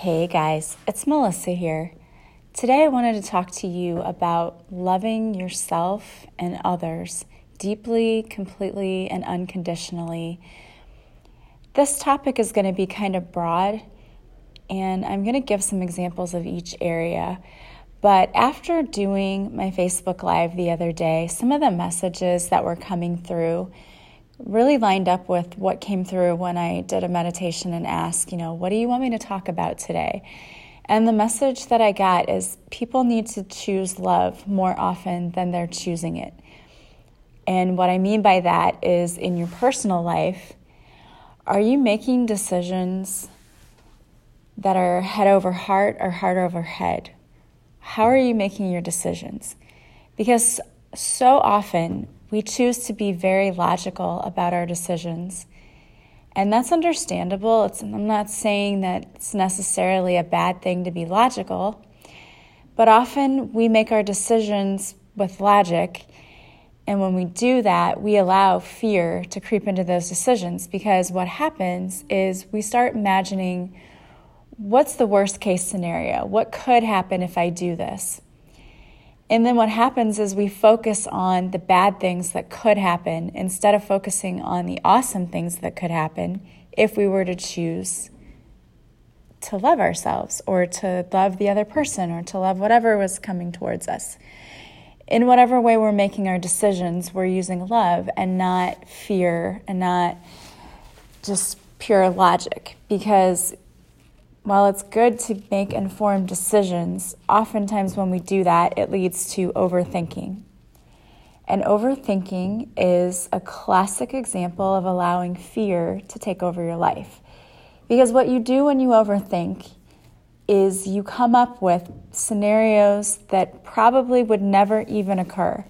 Hey guys, it's Melissa here. Today I wanted to talk to you about loving yourself and others deeply, completely, and unconditionally. This topic is going to be kind of broad, and I'm going to give some examples of each area. But after doing my Facebook Live the other day, some of the messages that were coming through really lined up with what came through when I did a meditation and asked, you know, what do you want me to talk about today? And the message that I got is people need to choose love more often than they're choosing it. And what I mean by that is in your personal life, are you making decisions that are head over heart or heart over head? How are you making your decisions? Because so often we choose to be very logical about our decisions. And that's understandable. It's, I'm not saying that it's necessarily a bad thing to be logical, but often we make our decisions with logic. And when we do that, we allow fear to creep into those decisions because what happens is we start imagining what's the worst case scenario? What could happen if I do this? And then what happens is we focus on the bad things that could happen instead of focusing on the awesome things that could happen if we were to choose to love ourselves or to love the other person or to love whatever was coming towards us. In whatever way we're making our decisions, we're using love and not fear and not just pure logic because while it's good to make informed decisions, oftentimes when we do that, it leads to overthinking. And overthinking is a classic example of allowing fear to take over your life. Because what you do when you overthink is you come up with scenarios that probably would never even occur.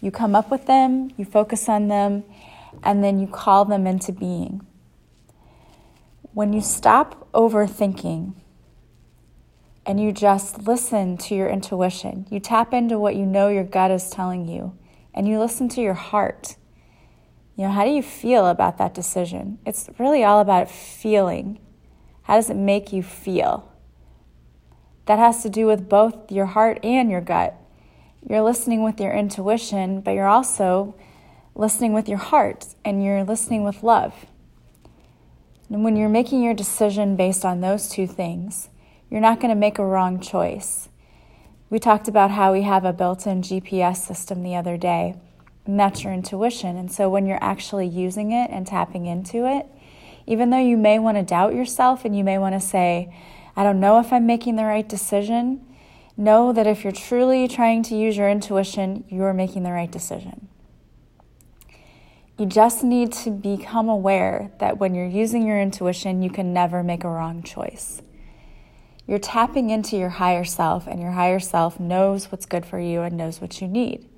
You come up with them, you focus on them, and then you call them into being. When you stop overthinking and you just listen to your intuition, you tap into what you know your gut is telling you, and you listen to your heart. You know, how do you feel about that decision? It's really all about feeling. How does it make you feel? That has to do with both your heart and your gut. You're listening with your intuition, but you're also listening with your heart and you're listening with love. And when you're making your decision based on those two things, you're not going to make a wrong choice. We talked about how we have a built in GPS system the other day, and that's your intuition. And so when you're actually using it and tapping into it, even though you may want to doubt yourself and you may want to say, I don't know if I'm making the right decision, know that if you're truly trying to use your intuition, you're making the right decision. You just need to become aware that when you're using your intuition, you can never make a wrong choice. You're tapping into your higher self, and your higher self knows what's good for you and knows what you need.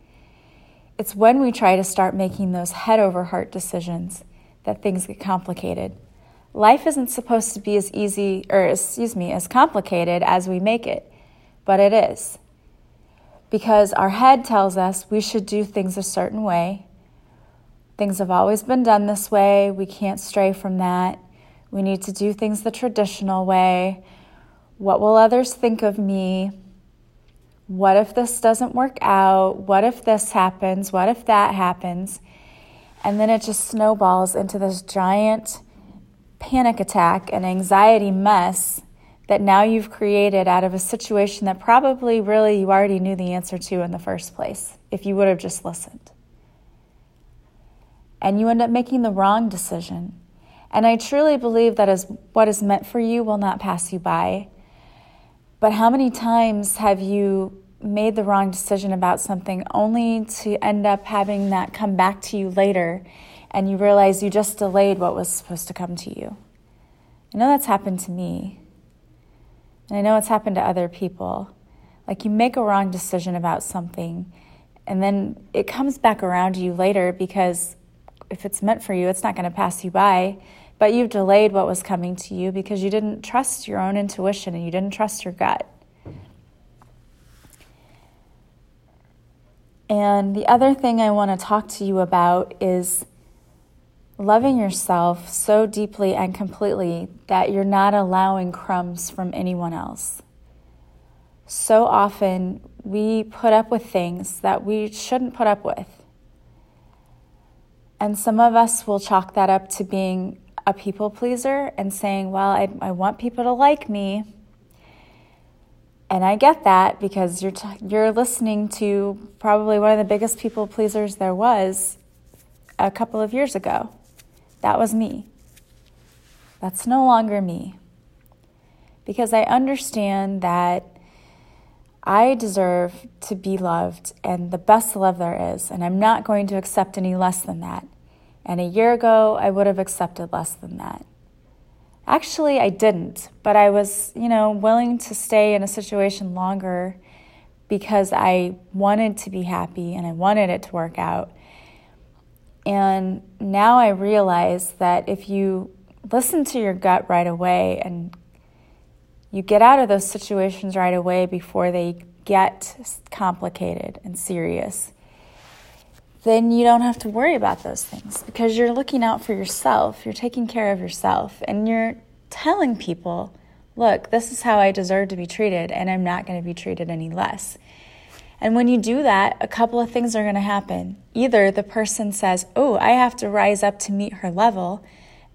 It's when we try to start making those head over heart decisions that things get complicated. Life isn't supposed to be as easy, or excuse me, as complicated as we make it, but it is. Because our head tells us we should do things a certain way, Things have always been done this way. We can't stray from that. We need to do things the traditional way. What will others think of me? What if this doesn't work out? What if this happens? What if that happens? And then it just snowballs into this giant panic attack and anxiety mess that now you've created out of a situation that probably really you already knew the answer to in the first place if you would have just listened and you end up making the wrong decision. And I truly believe that is what is meant for you will not pass you by. But how many times have you made the wrong decision about something only to end up having that come back to you later and you realize you just delayed what was supposed to come to you? I know that's happened to me. And I know it's happened to other people. Like you make a wrong decision about something and then it comes back around to you later because if it's meant for you, it's not going to pass you by. But you've delayed what was coming to you because you didn't trust your own intuition and you didn't trust your gut. And the other thing I want to talk to you about is loving yourself so deeply and completely that you're not allowing crumbs from anyone else. So often we put up with things that we shouldn't put up with. And some of us will chalk that up to being a people pleaser and saying, Well, I, I want people to like me. And I get that because you're, t- you're listening to probably one of the biggest people pleasers there was a couple of years ago. That was me. That's no longer me. Because I understand that I deserve to be loved and the best love there is, and I'm not going to accept any less than that. And a year ago, I would have accepted less than that. Actually, I didn't, but I was, you know, willing to stay in a situation longer because I wanted to be happy and I wanted it to work out. And now I realize that if you listen to your gut right away and you get out of those situations right away before they get complicated and serious, then you don't have to worry about those things because you're looking out for yourself. You're taking care of yourself and you're telling people, look, this is how I deserve to be treated, and I'm not going to be treated any less. And when you do that, a couple of things are going to happen. Either the person says, Oh, I have to rise up to meet her level,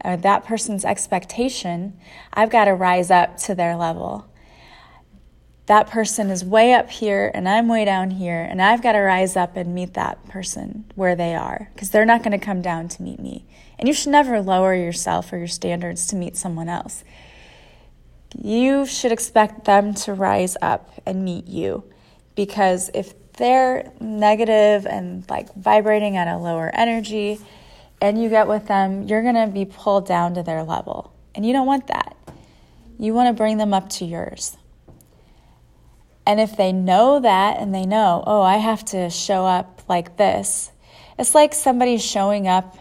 or that person's expectation, I've got to rise up to their level. That person is way up here and I'm way down here, and I've got to rise up and meet that person where they are because they're not going to come down to meet me. And you should never lower yourself or your standards to meet someone else. You should expect them to rise up and meet you because if they're negative and like vibrating at a lower energy and you get with them, you're going to be pulled down to their level. And you don't want that. You want to bring them up to yours. And if they know that and they know, oh, I have to show up like this, it's like somebody showing up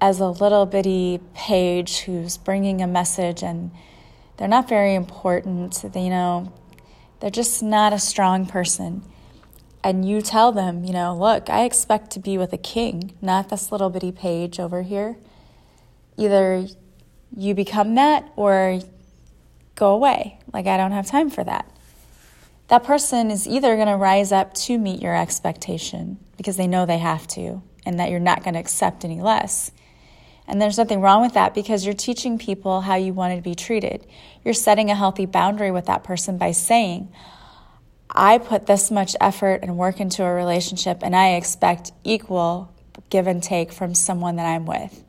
as a little bitty page who's bringing a message and they're not very important. You know, they're just not a strong person. And you tell them, you know, look, I expect to be with a king, not this little bitty page over here. Either you become that or go away. Like, I don't have time for that. That person is either going to rise up to meet your expectation because they know they have to and that you're not going to accept any less. And there's nothing wrong with that because you're teaching people how you want to be treated. You're setting a healthy boundary with that person by saying, I put this much effort and work into a relationship and I expect equal give and take from someone that I'm with.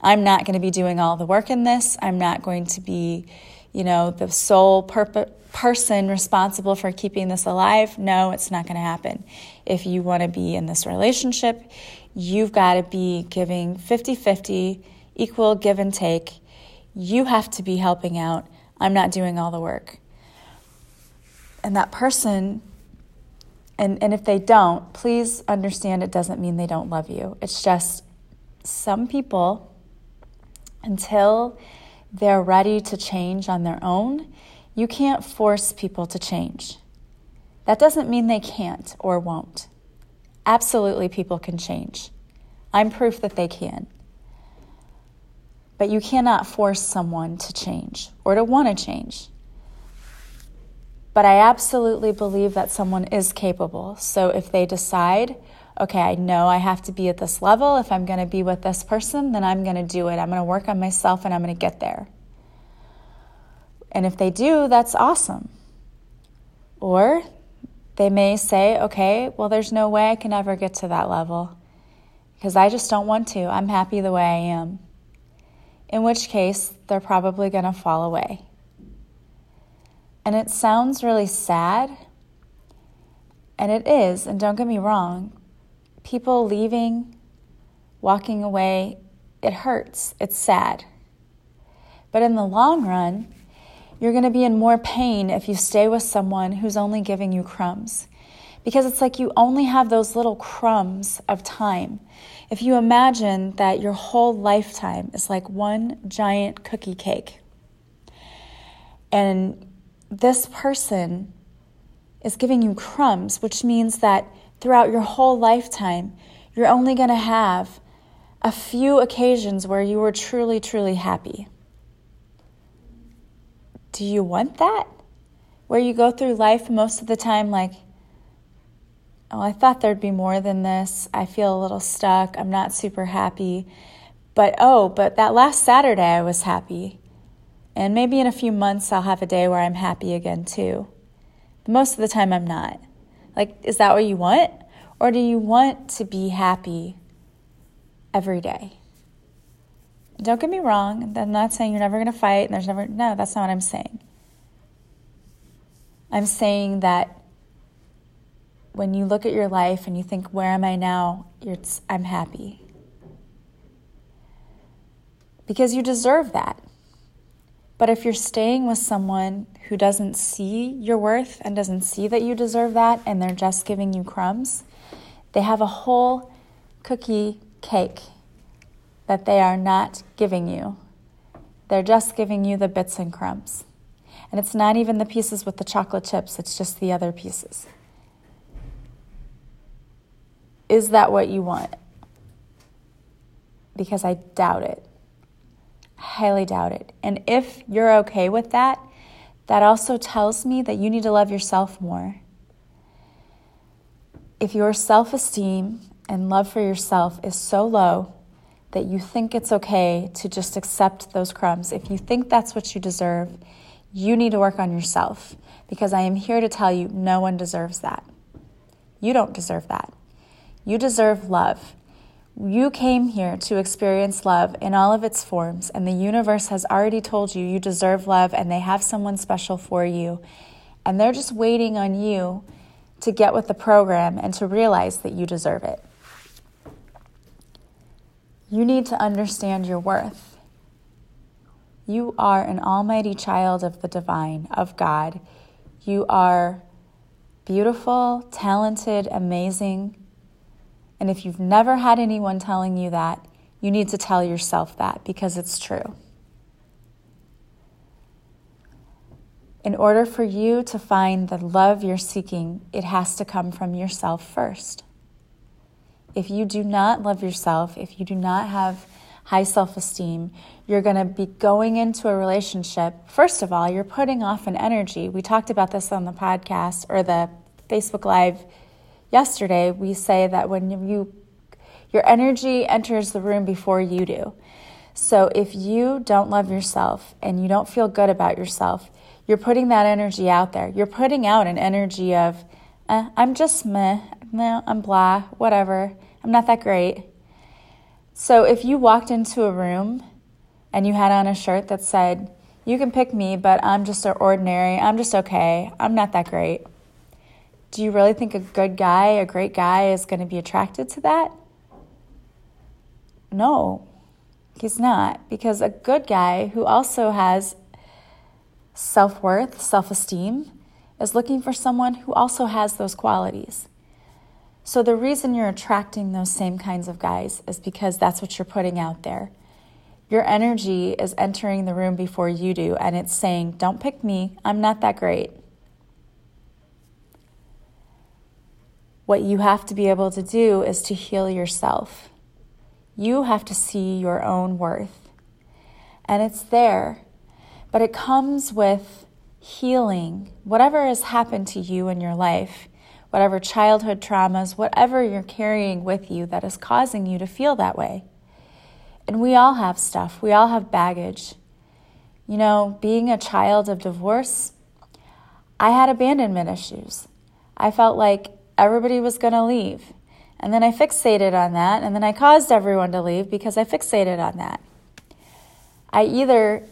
I'm not going to be doing all the work in this. I'm not going to be, you know, the sole person responsible for keeping this alive. No, it's not going to happen. If you want to be in this relationship, you've got to be giving 50 50, equal give and take. You have to be helping out. I'm not doing all the work. And that person, and, and if they don't, please understand it doesn't mean they don't love you. It's just some people, until they're ready to change on their own, you can't force people to change. That doesn't mean they can't or won't. Absolutely, people can change. I'm proof that they can. But you cannot force someone to change or to want to change. But I absolutely believe that someone is capable. So if they decide, okay, I know I have to be at this level. If I'm going to be with this person, then I'm going to do it. I'm going to work on myself and I'm going to get there. And if they do, that's awesome. Or they may say, okay, well, there's no way I can ever get to that level because I just don't want to. I'm happy the way I am. In which case, they're probably going to fall away. And it sounds really sad, and it is, and don't get me wrong. People leaving, walking away, it hurts, it's sad. But in the long run, you're going to be in more pain if you stay with someone who's only giving you crumbs. Because it's like you only have those little crumbs of time. If you imagine that your whole lifetime is like one giant cookie cake, and this person is giving you crumbs, which means that throughout your whole lifetime, you're only going to have a few occasions where you were truly, truly happy? Do you want that? Where you go through life most of the time like, oh, I thought there'd be more than this. I feel a little stuck. I'm not super happy. But oh, but that last Saturday I was happy. And maybe in a few months I'll have a day where I'm happy again too. But most of the time I'm not. Like, is that what you want? Or do you want to be happy every day? Don't get me wrong. I'm not saying you're never going to fight and there's never, no, that's not what I'm saying. I'm saying that when you look at your life and you think, where am I now? I'm happy. Because you deserve that. But if you're staying with someone who doesn't see your worth and doesn't see that you deserve that and they're just giving you crumbs, they have a whole cookie cake that they are not giving you. They're just giving you the bits and crumbs. And it's not even the pieces with the chocolate chips, it's just the other pieces. Is that what you want? Because I doubt it. Highly doubt it. And if you're okay with that, that also tells me that you need to love yourself more. If your self esteem and love for yourself is so low that you think it's okay to just accept those crumbs, if you think that's what you deserve, you need to work on yourself because I am here to tell you no one deserves that. You don't deserve that. You deserve love. You came here to experience love in all of its forms, and the universe has already told you you deserve love and they have someone special for you. And they're just waiting on you to get with the program and to realize that you deserve it. You need to understand your worth. You are an almighty child of the divine, of God. You are beautiful, talented, amazing, and if you've never had anyone telling you that, you need to tell yourself that because it's true. In order for you to find the love you're seeking, it has to come from yourself first. If you do not love yourself, if you do not have high self esteem, you're going to be going into a relationship. First of all, you're putting off an energy. We talked about this on the podcast or the Facebook Live yesterday, we say that when you your energy enters the room before you do. So if you don't love yourself and you don't feel good about yourself, you're putting that energy out there. You're putting out an energy of, eh, I'm just meh, no, I'm blah, whatever. I'm not that great. So if you walked into a room and you had on a shirt that said, You can pick me, but I'm just ordinary, I'm just okay, I'm not that great do you really think a good guy, a great guy, is going to be attracted to that? No, he's not. Because a good guy who also has self worth, self esteem, is looking for someone who also has those qualities. So, the reason you're attracting those same kinds of guys is because that's what you're putting out there. Your energy is entering the room before you do, and it's saying, Don't pick me, I'm not that great. What you have to be able to do is to heal yourself. You have to see your own worth. And it's there, but it comes with healing whatever has happened to you in your life, whatever childhood traumas, whatever you're carrying with you that is causing you to feel that way. And we all have stuff, we all have baggage. You know, being a child of divorce, I had abandonment issues. I felt like everybody was going to leave. And then I fixated on that, and then I caused everyone to leave because I fixated on that. I either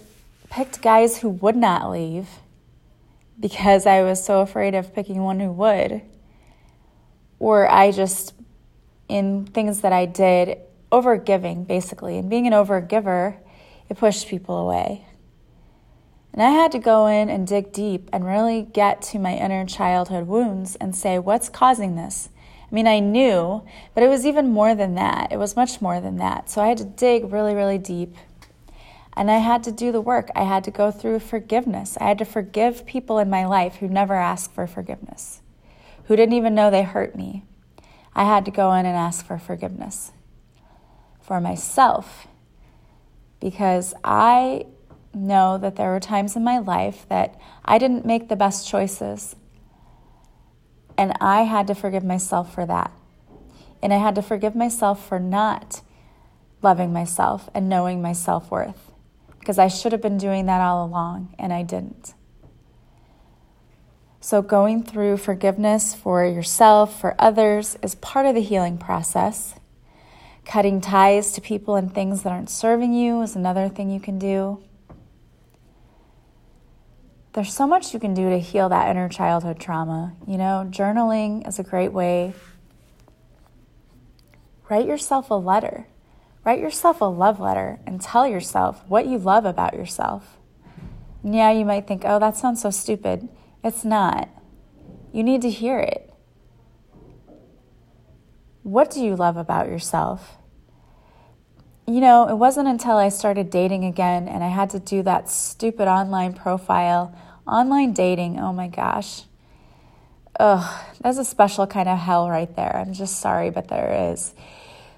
picked guys who would not leave because I was so afraid of picking one who would, or I just, in things that I did, overgiving basically. And being an overgiver, it pushed people away. And I had to go in and dig deep and really get to my inner childhood wounds and say, what's causing this? I mean, I knew, but it was even more than that. It was much more than that. So I had to dig really, really deep. And I had to do the work. I had to go through forgiveness. I had to forgive people in my life who never asked for forgiveness, who didn't even know they hurt me. I had to go in and ask for forgiveness. for myself because I know that there were times in my life that I didn't make the best choices. And I had to forgive myself for that. And I had to forgive myself for not loving myself and knowing my self worth because I should have been doing that all along and I didn't. So, going through forgiveness for yourself, for others, is part of the healing process. Cutting ties to people and things that aren't serving you is another thing you can do. There's so much you can do to heal that inner childhood trauma. You know, journaling is a great way. Write yourself a letter. Write yourself a love letter and tell yourself what you love about yourself. Yeah, you might think, oh, that sounds so stupid. It's not. You need to hear it. What do you love about yourself? You know, it wasn't until I started dating again and I had to do that stupid online profile. Online dating, oh my gosh. Ugh, that's a special kind of hell right there. I'm just sorry, but there is.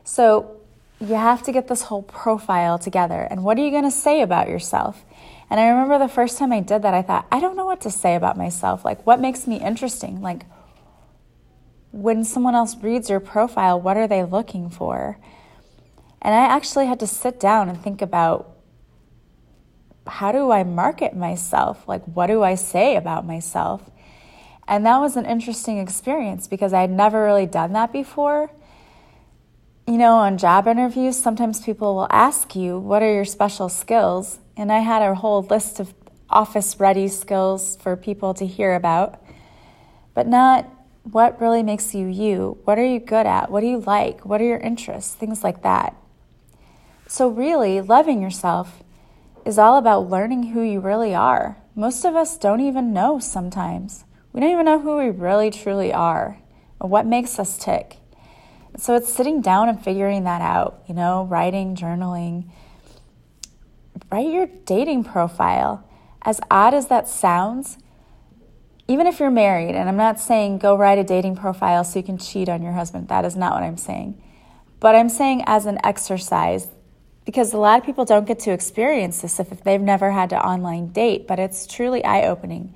So, you have to get this whole profile together. And what are you going to say about yourself? And I remember the first time I did that, I thought, I don't know what to say about myself. Like, what makes me interesting? Like, when someone else reads your profile, what are they looking for? And I actually had to sit down and think about how do I market myself? Like, what do I say about myself? And that was an interesting experience because I had never really done that before. You know, on job interviews, sometimes people will ask you, What are your special skills? And I had a whole list of office ready skills for people to hear about, but not what really makes you you. What are you good at? What do you like? What are your interests? Things like that. So, really, loving yourself is all about learning who you really are. Most of us don't even know sometimes. We don't even know who we really truly are or what makes us tick. So, it's sitting down and figuring that out, you know, writing, journaling write your dating profile. As odd as that sounds, even if you're married, and I'm not saying go write a dating profile so you can cheat on your husband, that is not what I'm saying. But I'm saying as an exercise, because a lot of people don't get to experience this if they've never had to online date, but it's truly eye opening.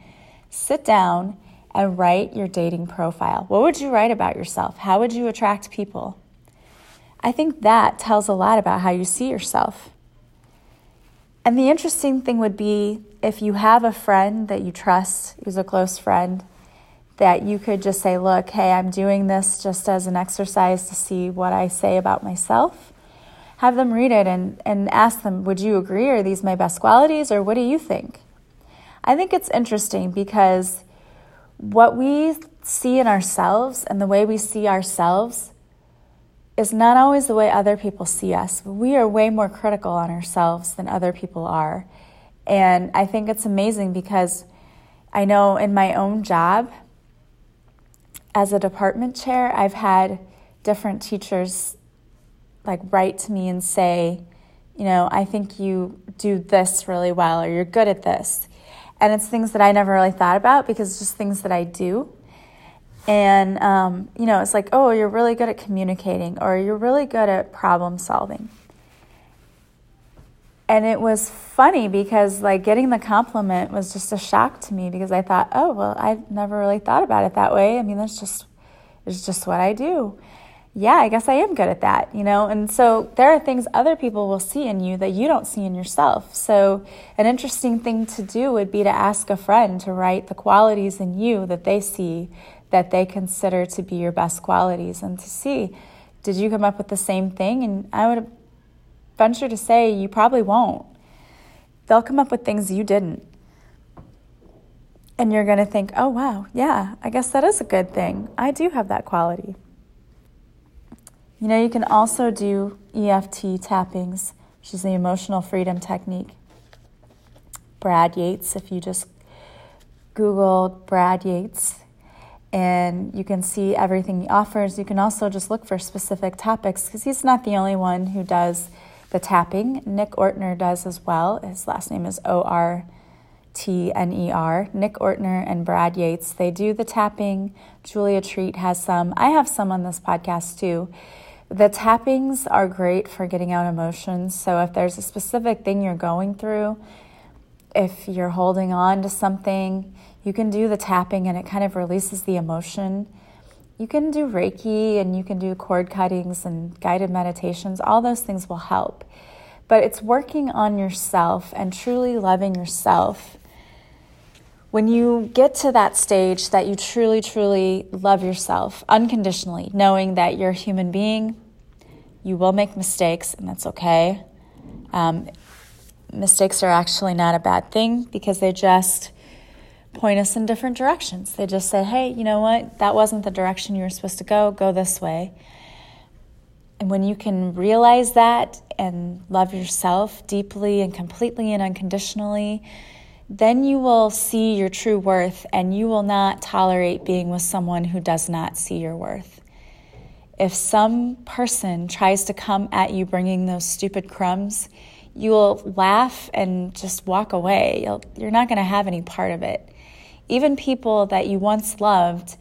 Sit down and write your dating profile. What would you write about yourself? How would you attract people? I think that tells a lot about how you see yourself. And the interesting thing would be if you have a friend that you trust, who's a close friend, that you could just say, Look, hey, I'm doing this just as an exercise to see what I say about myself. Have them read it and, and ask them, Would you agree? Are these my best qualities? Or what do you think? I think it's interesting because what we see in ourselves and the way we see ourselves is not always the way other people see us. We are way more critical on ourselves than other people are. And I think it's amazing because I know in my own job as a department chair, I've had different teachers like write to me and say, you know, I think you do this really well or you're good at this. And it's things that I never really thought about because it's just things that I do. And, um, you know, it's like, oh, you're really good at communicating or you're really good at problem solving. And it was funny because, like, getting the compliment was just a shock to me because I thought, oh, well, I never really thought about it that way. I mean, that's just, it's just what I do. Yeah, I guess I am good at that, you know? And so there are things other people will see in you that you don't see in yourself. So, an interesting thing to do would be to ask a friend to write the qualities in you that they see that they consider to be your best qualities and to see did you come up with the same thing? And I would venture to say you probably won't. They'll come up with things you didn't. And you're going to think, oh, wow, yeah, I guess that is a good thing. I do have that quality. You know, you can also do EFT tappings, which is the emotional freedom technique. Brad Yates, if you just Google Brad Yates, and you can see everything he offers. You can also just look for specific topics because he's not the only one who does the tapping. Nick Ortner does as well. His last name is O R T N E R. Nick Ortner and Brad Yates. They do the tapping. Julia Treat has some. I have some on this podcast too. The tappings are great for getting out emotions. So if there's a specific thing you're going through, if you're holding on to something, you can do the tapping and it kind of releases the emotion. You can do Reiki and you can do cord cuttings and guided meditations. All those things will help. But it's working on yourself and truly loving yourself. When you get to that stage that you truly, truly love yourself unconditionally, knowing that you're a human being, you will make mistakes, and that's okay. Um, mistakes are actually not a bad thing because they just point us in different directions. They just say, hey, you know what? That wasn't the direction you were supposed to go. Go this way. And when you can realize that and love yourself deeply and completely and unconditionally, then you will see your true worth and you will not tolerate being with someone who does not see your worth. If some person tries to come at you bringing those stupid crumbs, you will laugh and just walk away. You'll, you're not going to have any part of it. Even people that you once loved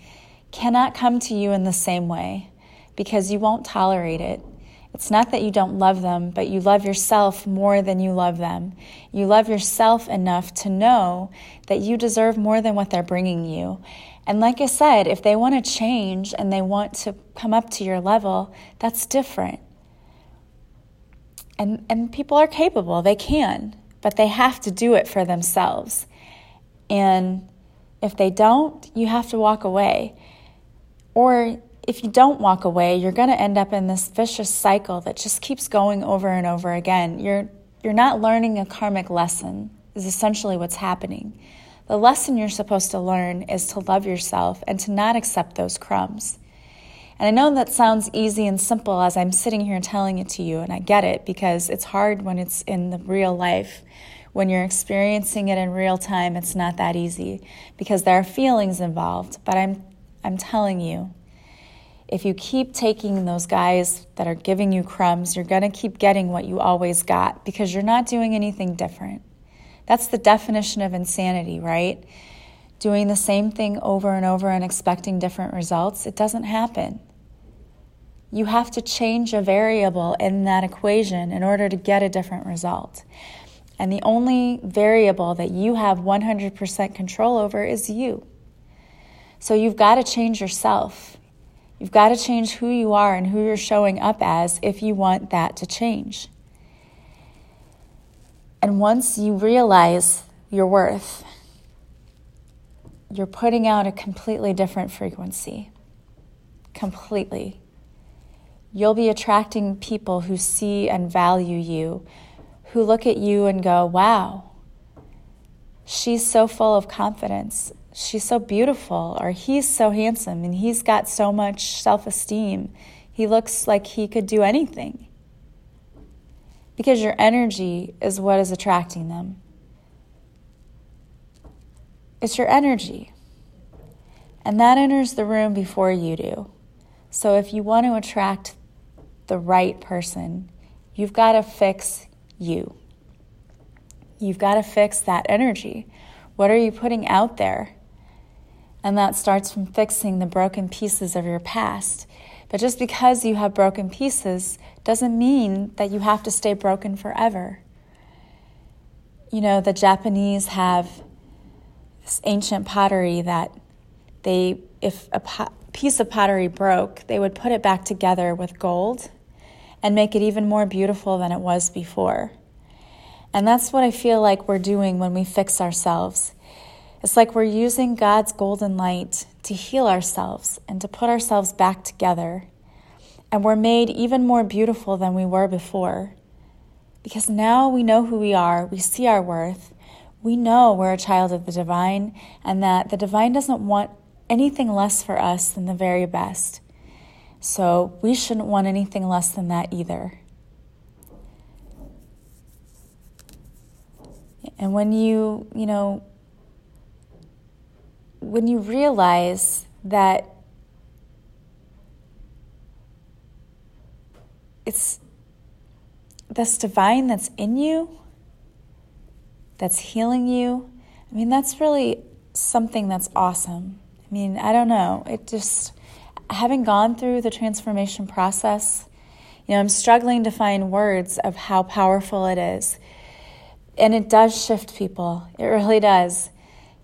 cannot come to you in the same way because you won't tolerate it. It's not that you don't love them, but you love yourself more than you love them. You love yourself enough to know that you deserve more than what they're bringing you. And like I said, if they want to change and they want to come up to your level, that's different. And, and people are capable, they can, but they have to do it for themselves. And if they don't, you have to walk away. Or if you don't walk away, you're going to end up in this vicious cycle that just keeps going over and over again. You're, you're not learning a karmic lesson, is essentially what's happening. The lesson you're supposed to learn is to love yourself and to not accept those crumbs. And I know that sounds easy and simple as I'm sitting here telling it to you, and I get it because it's hard when it's in the real life. When you're experiencing it in real time, it's not that easy because there are feelings involved. But I'm, I'm telling you, if you keep taking those guys that are giving you crumbs, you're going to keep getting what you always got because you're not doing anything different. That's the definition of insanity, right? Doing the same thing over and over and expecting different results, it doesn't happen. You have to change a variable in that equation in order to get a different result. And the only variable that you have 100% control over is you. So you've got to change yourself. You've got to change who you are and who you're showing up as if you want that to change. And once you realize your worth, you're putting out a completely different frequency. Completely. You'll be attracting people who see and value you, who look at you and go, wow, she's so full of confidence. She's so beautiful, or he's so handsome, and he's got so much self esteem. He looks like he could do anything. Because your energy is what is attracting them. It's your energy. And that enters the room before you do. So if you want to attract the right person, you've got to fix you. You've got to fix that energy. What are you putting out there? And that starts from fixing the broken pieces of your past. But just because you have broken pieces doesn't mean that you have to stay broken forever. You know, the Japanese have this ancient pottery that they, if a piece of pottery broke, they would put it back together with gold and make it even more beautiful than it was before. And that's what I feel like we're doing when we fix ourselves. It's like we're using God's golden light to heal ourselves and to put ourselves back together. And we're made even more beautiful than we were before. Because now we know who we are, we see our worth, we know we're a child of the divine, and that the divine doesn't want anything less for us than the very best. So we shouldn't want anything less than that either. And when you, you know, when you realize that it's this divine that's in you, that's healing you, I mean, that's really something that's awesome. I mean, I don't know. It just, having gone through the transformation process You know, I'm struggling to find words of how powerful it is. And it does shift people. It really does.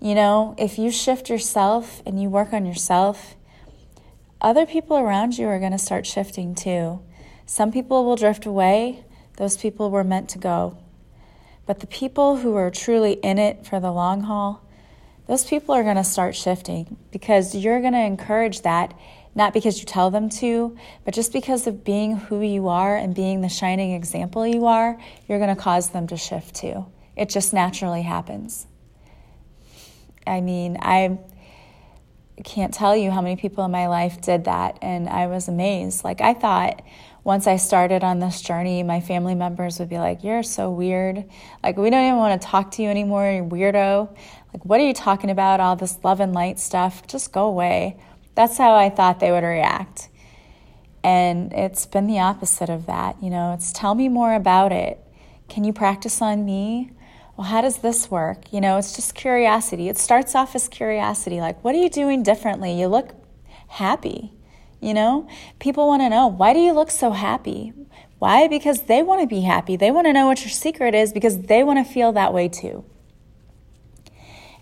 You know, if you shift yourself and you work on yourself, other people around you are going to start shifting too. Some people will drift away, those people were meant to go. But the people who are truly in it for the long haul, those people are going to start shifting because you're going to encourage that, not because you tell them to, but just because of being who you are and being the shining example you are, you're going to cause them to shift too. It just naturally happens. I mean, I can't tell you how many people in my life did that, and I was amazed. Like, I thought once I started on this journey, my family members would be like, You're so weird. Like, we don't even want to talk to you anymore, You're weirdo. Like, what are you talking about? All this love and light stuff. Just go away. That's how I thought they would react. And it's been the opposite of that. You know, it's tell me more about it. Can you practice on me? Well, how does this work? You know, it's just curiosity. It starts off as curiosity like, what are you doing differently? You look happy. You know, people want to know, why do you look so happy? Why? Because they want to be happy. They want to know what your secret is because they want to feel that way too.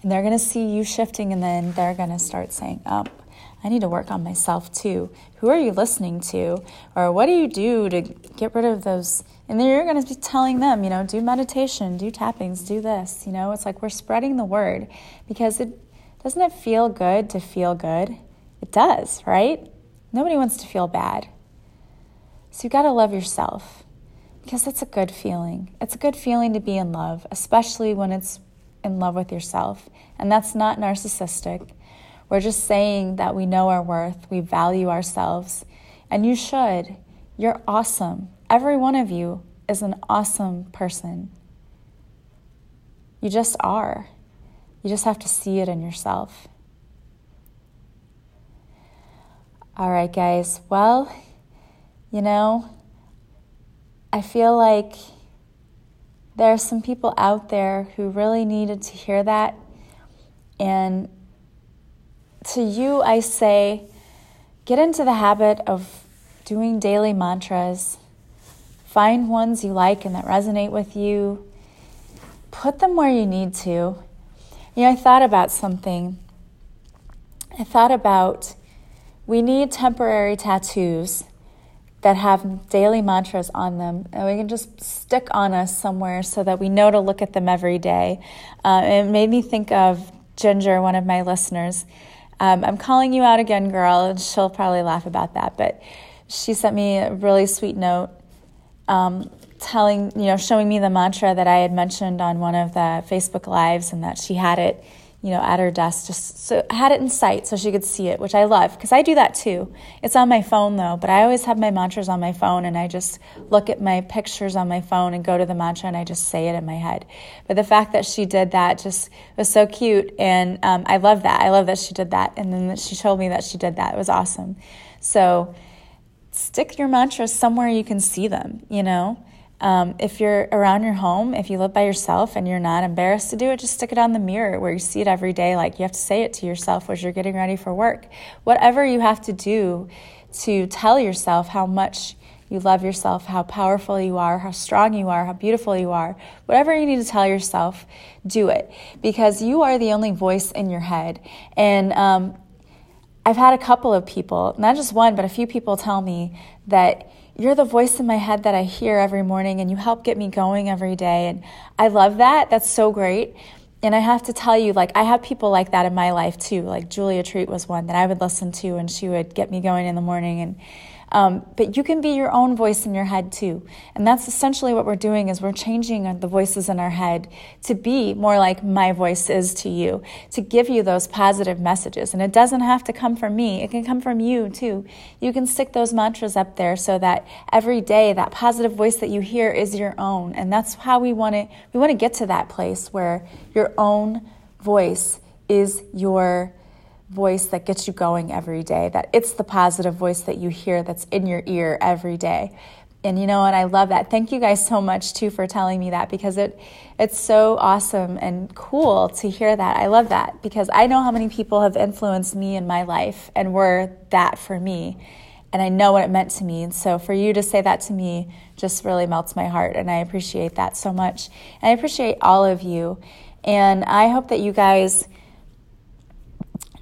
And they're going to see you shifting, and then they're going to start saying, oh, I need to work on myself too. Who are you listening to? Or what do you do to get rid of those? And then you're going to be telling them, you know, do meditation, do tappings, do this. You know, it's like we're spreading the word because it doesn't it feel good to feel good? It does, right? Nobody wants to feel bad. So you've got to love yourself because it's a good feeling. It's a good feeling to be in love, especially when it's in love with yourself. And that's not narcissistic. We're just saying that we know our worth, we value ourselves, and you should. You're awesome. Every one of you is an awesome person. You just are. You just have to see it in yourself. All right, guys. Well, you know, I feel like there are some people out there who really needed to hear that. And to you, I say get into the habit of doing daily mantras. Find ones you like and that resonate with you. Put them where you need to. You know, I thought about something. I thought about we need temporary tattoos that have daily mantras on them, and we can just stick on us somewhere so that we know to look at them every day. Uh, it made me think of Ginger, one of my listeners. Um, I'm calling you out again, girl, and she'll probably laugh about that. But she sent me a really sweet note um, telling, you know, showing me the mantra that I had mentioned on one of the Facebook Lives and that she had it you know, at her desk, just so had it in sight so she could see it, which I love because I do that too. It's on my phone though, but I always have my mantras on my phone and I just look at my pictures on my phone and go to the mantra and I just say it in my head. But the fact that she did that just was so cute and um, I love that. I love that she did that and then she told me that she did that. It was awesome. So stick your mantras somewhere you can see them, you know? Um, if you're around your home, if you live by yourself and you're not embarrassed to do it, just stick it on the mirror where you see it every day. Like you have to say it to yourself as you're getting ready for work. Whatever you have to do to tell yourself how much you love yourself, how powerful you are, how strong you are, how beautiful you are, whatever you need to tell yourself, do it because you are the only voice in your head. And um, I've had a couple of people, not just one, but a few people tell me that you're the voice in my head that I hear every morning and you help get me going every day. And I love that. That's so great. And I have to tell you, like, I have people like that in my life too. Like, Julia Treat was one that I would listen to and she would get me going in the morning. And um, but you can be your own voice in your head too. And that's essentially what we're doing is we're changing the voices in our head to be more like my voice is to you, to give you those positive messages. And it doesn't have to come from me. It can come from you too. You can stick those mantras up there so that every day that positive voice that you hear is your own. And that's how we want to, we want to get to that place where your own voice is your voice that gets you going every day, that it's the positive voice that you hear that's in your ear every day. And you know what? I love that. Thank you guys so much too for telling me that because it it's so awesome and cool to hear that. I love that because I know how many people have influenced me in my life and were that for me. and I know what it meant to me. And so for you to say that to me just really melts my heart, and I appreciate that so much. And I appreciate all of you. And I hope that you guys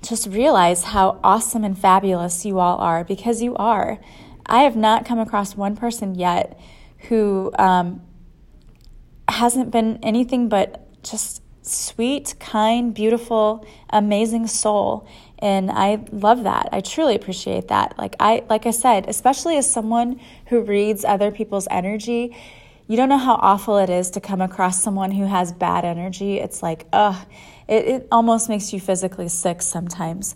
just realize how awesome and fabulous you all are because you are. I have not come across one person yet who um, hasn't been anything but just sweet, kind, beautiful, amazing soul. And I love that. I truly appreciate that. Like I like I said, especially as someone who reads other people's energy, you don't know how awful it is to come across someone who has bad energy. It's like, ugh, it, it almost makes you physically sick sometimes.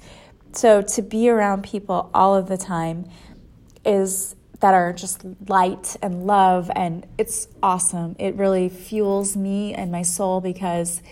So to be around people all of the time is that are just light and love and it's awesome. It really fuels me and my soul because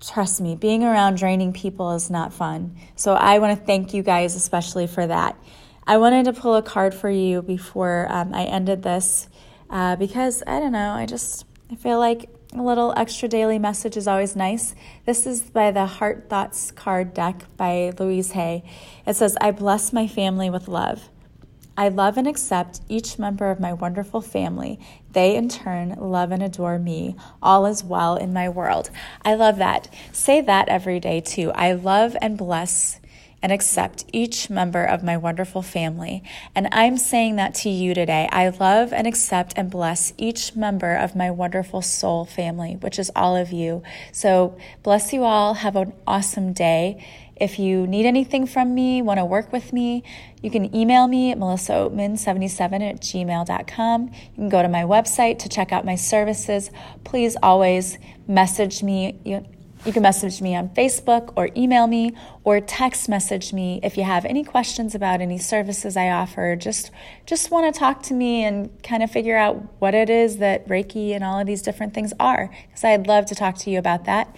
trust me, being around draining people is not fun. So I want to thank you guys especially for that. I wanted to pull a card for you before um, I ended this uh, because I don't know, I just I feel like a little extra daily message is always nice. This is by the Heart Thoughts card deck by Louise Hay. It says, I bless my family with love. I love and accept each member of my wonderful family. They, in turn, love and adore me. All is well in my world. I love that. Say that every day, too. I love and bless and accept each member of my wonderful family. And I'm saying that to you today. I love and accept and bless each member of my wonderful soul family, which is all of you. So bless you all. Have an awesome day. If you need anything from me, want to work with me, you can email me at melissaoatman77 at gmail.com. You can go to my website to check out my services. Please always message me. You can message me on Facebook or email me or text message me if you have any questions about any services I offer. Just just want to talk to me and kind of figure out what it is that Reiki and all of these different things are because I'd love to talk to you about that.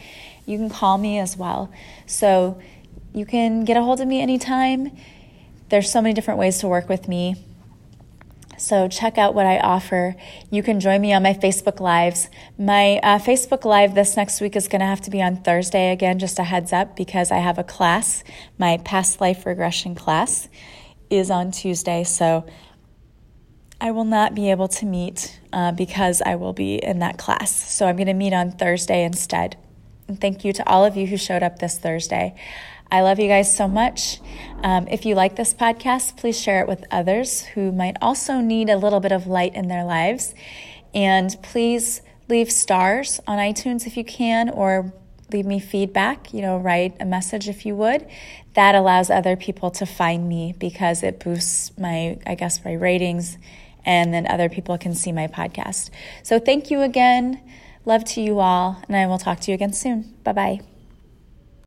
You can call me as well. So you can get a hold of me anytime. There's so many different ways to work with me. So check out what I offer. You can join me on my Facebook Lives. My uh, Facebook Live this next week is going to have to be on Thursday again, just a heads up, because I have a class. My past life regression class is on Tuesday. So I will not be able to meet uh, because I will be in that class. So I'm going to meet on Thursday instead. And thank you to all of you who showed up this Thursday. I love you guys so much. Um, if you like this podcast, please share it with others who might also need a little bit of light in their lives. And please leave stars on iTunes if you can, or leave me feedback. You know, write a message if you would. That allows other people to find me because it boosts my, I guess, my ratings, and then other people can see my podcast. So thank you again. Love to you all, and I will talk to you again soon. Bye bye.